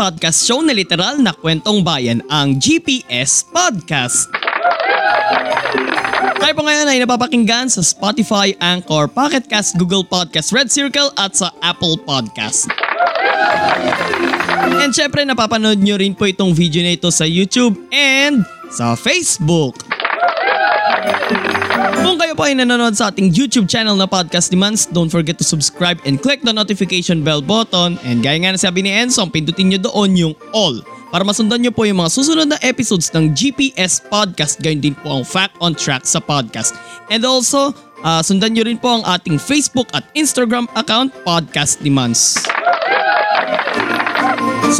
Podcast show na literal na kwentong bayan, ang GPS Podcast. Tayo po ngayon ay napapakinggan sa Spotify, Anchor, Pocket Cast, Google Podcast, Red Circle at sa Apple Podcast. And syempre napapanood nyo rin po itong video na ito sa YouTube and sa Facebook. Kung kayo po ay nanonood sa ating YouTube channel na Podcast Demands, don't forget to subscribe and click the notification bell button. And gaya nga na sabi ni Enzo, pindutin nyo doon yung all para masundan nyo po yung mga susunod na episodes ng GPS Podcast. Gayon din po ang Fact on Track sa podcast. And also, ah, sundan nyo rin po ang ating Facebook at Instagram account, Podcast Demands.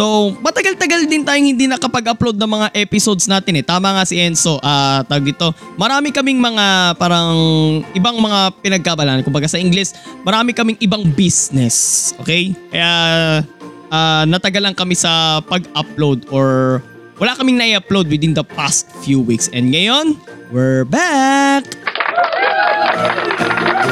So, matagal-tagal din tayong hindi nakapag-upload ng mga episodes natin eh. Tama nga si Enzo, ah tawag dito. Marami kaming mga parang ibang mga pinagkabalan. Kumbaga sa English, marami kaming ibang business. Okay? Kaya ah, natagalan kami sa pag-upload or wala kaming na-upload within the past few weeks. And ngayon, we're back!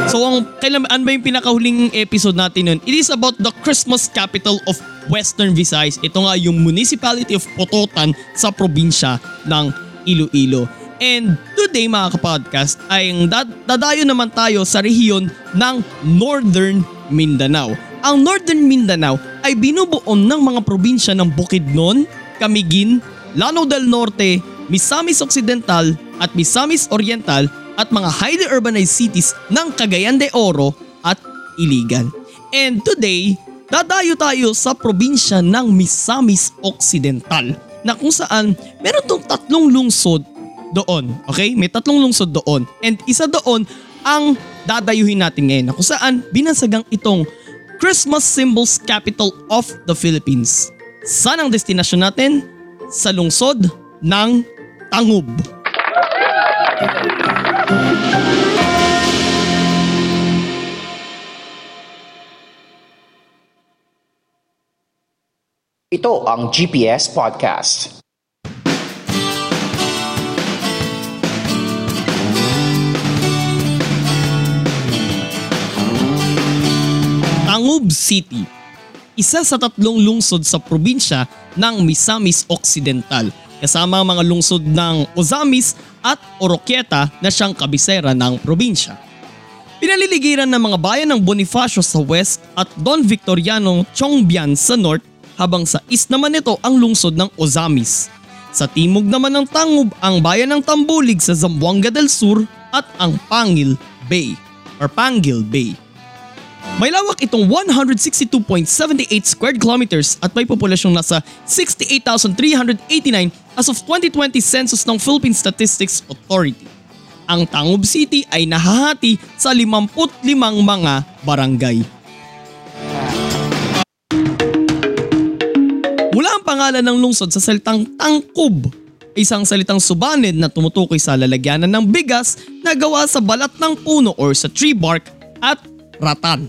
So ang kailan ano ba yung pinakahuling episode natin nun? It is about the Christmas capital of Western Visayas. Ito nga yung municipality of Pototan sa probinsya ng Iloilo. And today mga kapodcast ay dad- dadayo naman tayo sa rehiyon ng Northern Mindanao. Ang Northern Mindanao ay binubuo ng mga probinsya ng Bukidnon, Camiguin, Lanao del Norte, Misamis Occidental at Misamis Oriental at mga highly urbanized cities ng Cagayan de Oro at Iligan. And today, dadayo tayo sa probinsya ng Misamis Occidental na kung saan meron tong tatlong lungsod doon. Okay? May tatlong lungsod doon. And isa doon ang dadayuhin natin ngayon na kung saan binansagang itong Christmas Symbols Capital of the Philippines. Saan ang destinasyon natin? Sa lungsod ng Tangub. Ito ang GPS Podcast. Tangub City, isa sa tatlong lungsod sa probinsya ng Misamis Occidental, kasama ang mga lungsod ng Ozamis at Oroquieta na siyang kabisera ng probinsya. Pinaliligiran ng mga bayan ng Bonifacio sa west at Don Victoriano Chongbian sa north habang sa east naman ito ang lungsod ng Ozamis. Sa timog naman ng Tangub ang bayan ng Tambulig sa Zamboanga del Sur at ang Pangil Bay or Pangil Bay. May lawak itong 162.78 square kilometers at may populasyong nasa 68,389 as of 2020 census ng Philippine Statistics Authority. Ang Tangub City ay nahahati sa 55 mga barangay. Pangalan ng lungsod sa salitang tangkub, isang salitang subanid na tumutukoy sa lalagyanan ng bigas na gawa sa balat ng puno or sa tree bark at ratan.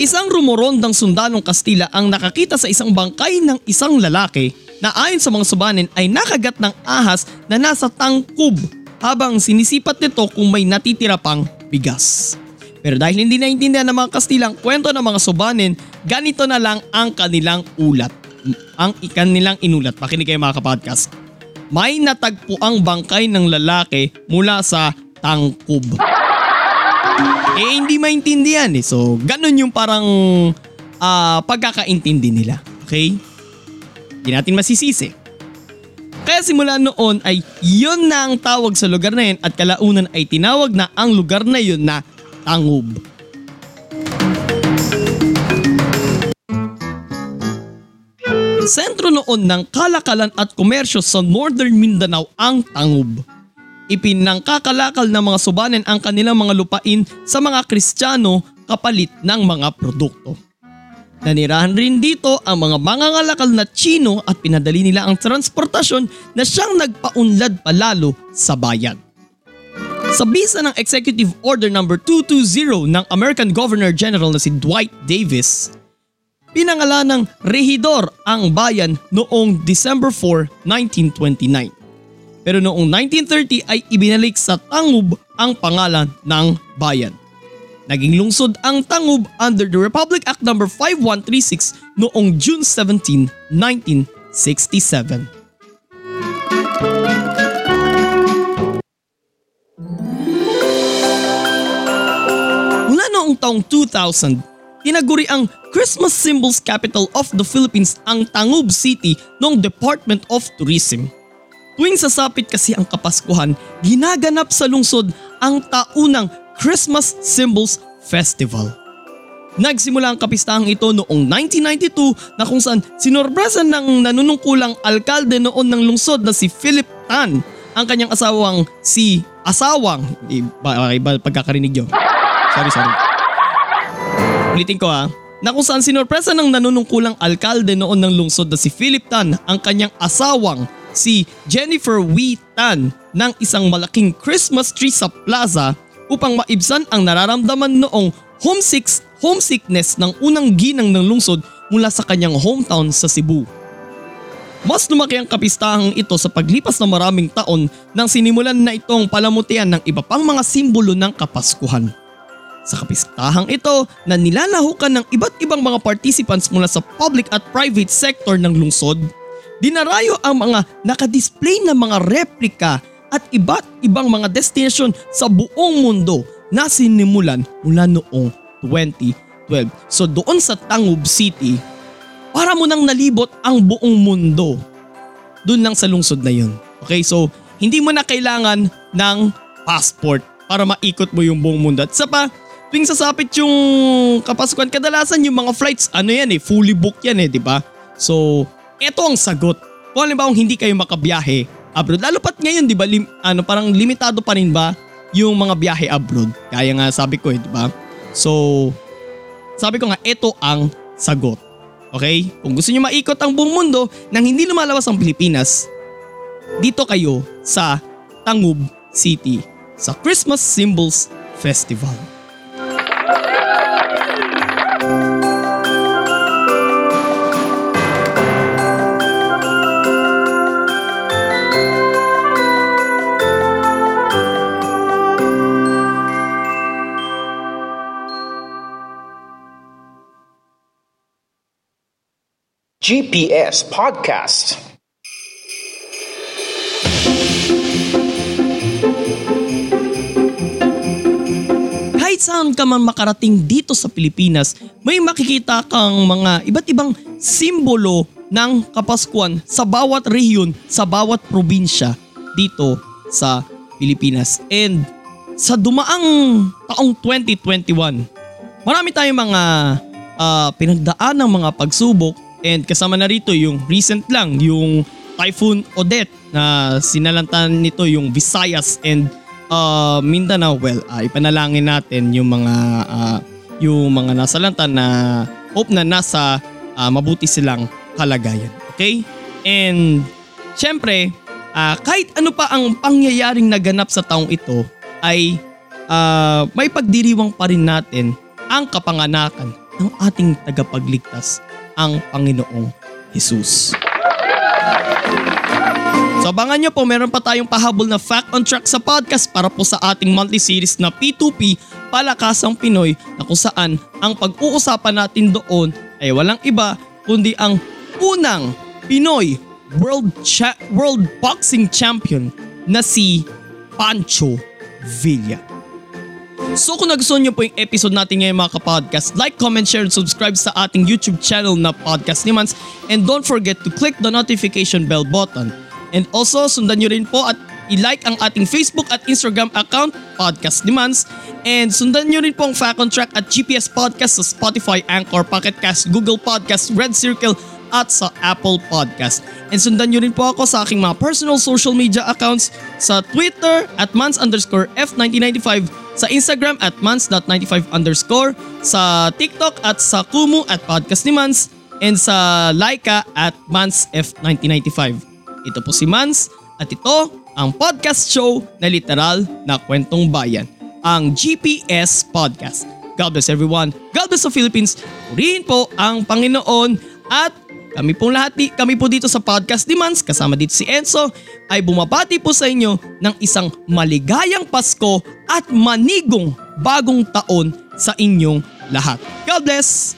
Isang rumorondang sundalong Kastila ang nakakita sa isang bangkay ng isang lalaki na ayon sa mga subanin ay nakagat ng ahas na nasa tangkub habang sinisipat nito kung may natitira pang bigas. Pero dahil hindi naintindihan ng mga Kastila ang kwento ng mga subanin, ganito na lang ang kanilang ulat. Ang ikan nilang inulat. Pakinig kayo mga kapodcast. May natagpo ang bangkay ng lalaki mula sa tangkub. Eh hindi maintindihan eh. So ganun yung parang ah, pagkakaintindi nila. Okay? Hindi natin masisisi. Kaya simula noon ay yun na ang tawag sa lugar na yun at kalaunan ay tinawag na ang lugar na yun na Tangub. Sentro noon ng kalakalan at komersyo sa Northern Mindanao ang Tangub. Ipinangkakalakal ng mga subanen ang kanilang mga lupain sa mga Kristiyano kapalit ng mga produkto. Nanirahan rin dito ang mga mangangalakal na Chino at pinadali nila ang transportasyon na siyang nagpaunlad palalo sa bayan. Sa bisa ng Executive Order No. 220 ng American Governor General na si Dwight Davis, pinangalan ng Rehidor ang bayan noong December 4, 1929. Pero noong 1930 ay ibinalik sa Tangub ang pangalan ng bayan. Naging lungsod ang Tangub under the Republic Act No. 5136 noong June 17, 1967. Mula noong taong 2000, tinaguri ang Christmas Symbols Capital of the Philippines ang Tangub City ng Department of Tourism. Tuwing sasapit kasi ang Kapaskuhan, ginaganap sa lungsod ang taunang Christmas Symbols Festival. Nagsimula ang kapistahang ito noong 1992 na kung saan sinorpresa ng nanunungkulang alkalde noon ng lungsod na si Philip Tan ang kanyang asawang si asawang iba, iba pagkakarinig nyo. Sorry, sorry. Ulitin ko ha. Na kung saan sinorpresa ng nanunungkulang alkalde noon ng lungsod na si Philip Tan ang kanyang asawang si Jennifer Wee Tan ng isang malaking Christmas tree sa plaza upang maibsan ang nararamdaman noong homesick, homesickness ng unang ginang ng lungsod mula sa kanyang hometown sa Cebu. Mas lumaki ang kapistahang ito sa paglipas ng maraming taon nang sinimulan na itong palamutian ng iba pang mga simbolo ng Kapaskuhan. Sa kapistahang ito na nilalahukan ng iba't ibang mga participants mula sa public at private sector ng lungsod, dinarayo ang mga nakadisplay na mga replika at iba't ibang mga destinasyon sa buong mundo na sinimulan mula noong 2012. So doon sa Tangub City, para mo nang nalibot ang buong mundo. Doon lang sa lungsod na yun. Okay, so hindi mo na kailangan ng passport para maikot mo yung buong mundo. At sa pa, tuwing sasapit yung Kapaskuhan, kadalasan yung mga flights, ano yan eh, fully booked yan eh, di ba? So, eto ang sagot. Kung halimbawa hindi kayo makabiyahe abroad, lalo pat ngayon, di ba, lim, ano, parang limitado pa rin ba yung mga biyahe abroad? Kaya nga sabi ko eh, di ba? So, sabi ko nga, eto ang sagot. Okay? Kung gusto niyo maikot ang buong mundo nang hindi lumalabas ang Pilipinas, dito kayo sa Tangub City sa Christmas Symbols Festival. GPS Podcast. Kahit saan ka man makarating dito sa Pilipinas, may makikita kang mga iba't ibang simbolo ng Kapaskuhan sa bawat rehiyon, sa bawat probinsya dito sa Pilipinas. And sa dumaang taong 2021, marami tayong mga uh, pinagdaan ng mga pagsubok and kasama na rito yung recent lang, yung Typhoon Odette na sinalantan nito yung Visayas and uh, Mindanao, well, uh, ipanalangin natin yung mga uh, yung mga nasalanta na hope na nasa uh, mabuti silang kalagayan. Okay? And syempre, uh, kahit ano pa ang pangyayaring naganap sa taong ito ay uh, may pagdiriwang pa rin natin ang kapanganakan ng ating tagapagligtas, ang Panginoong Jesus. So abangan nyo po, meron pa tayong pahabol na Fact on Track sa podcast para po sa ating monthly series na P2P Palakasang Pinoy na kung saan ang pag-uusapan natin doon ay walang iba kundi ang unang Pinoy World, Cha- World Boxing Champion na si Pancho Villa. So kung nagustuhan nyo po yung episode natin ngayon mga kapodcast, like, comment, share, and subscribe sa ating YouTube channel na Podcast ni Mans and don't forget to click the notification bell button. And also sundan nyo rin po at i-like ang ating Facebook at Instagram account, Podcast ni Mans. And sundan nyo rin po ang Fact on Track at GPS Podcast sa Spotify, Anchor, Pocket Cast, Google Podcast, Red Circle, at sa Apple Podcast. And sundan nyo rin po ako sa aking mga personal social media accounts sa Twitter at mans underscore F1995, sa Instagram at mans.95 underscore, sa TikTok at sa Kumu at Podcast ni Mans, and sa Laika at Mans F1995. Ito po si Mans at ito ang podcast show na literal na kwentong bayan, ang GPS Podcast. God bless everyone. God bless the Philippines. Purihin po ang Panginoon at kami pong lahat, kami po dito sa Podcast Demands, kasama dito si Enzo, ay bumabati po sa inyo ng isang maligayang Pasko at manigong bagong taon sa inyong lahat. God bless!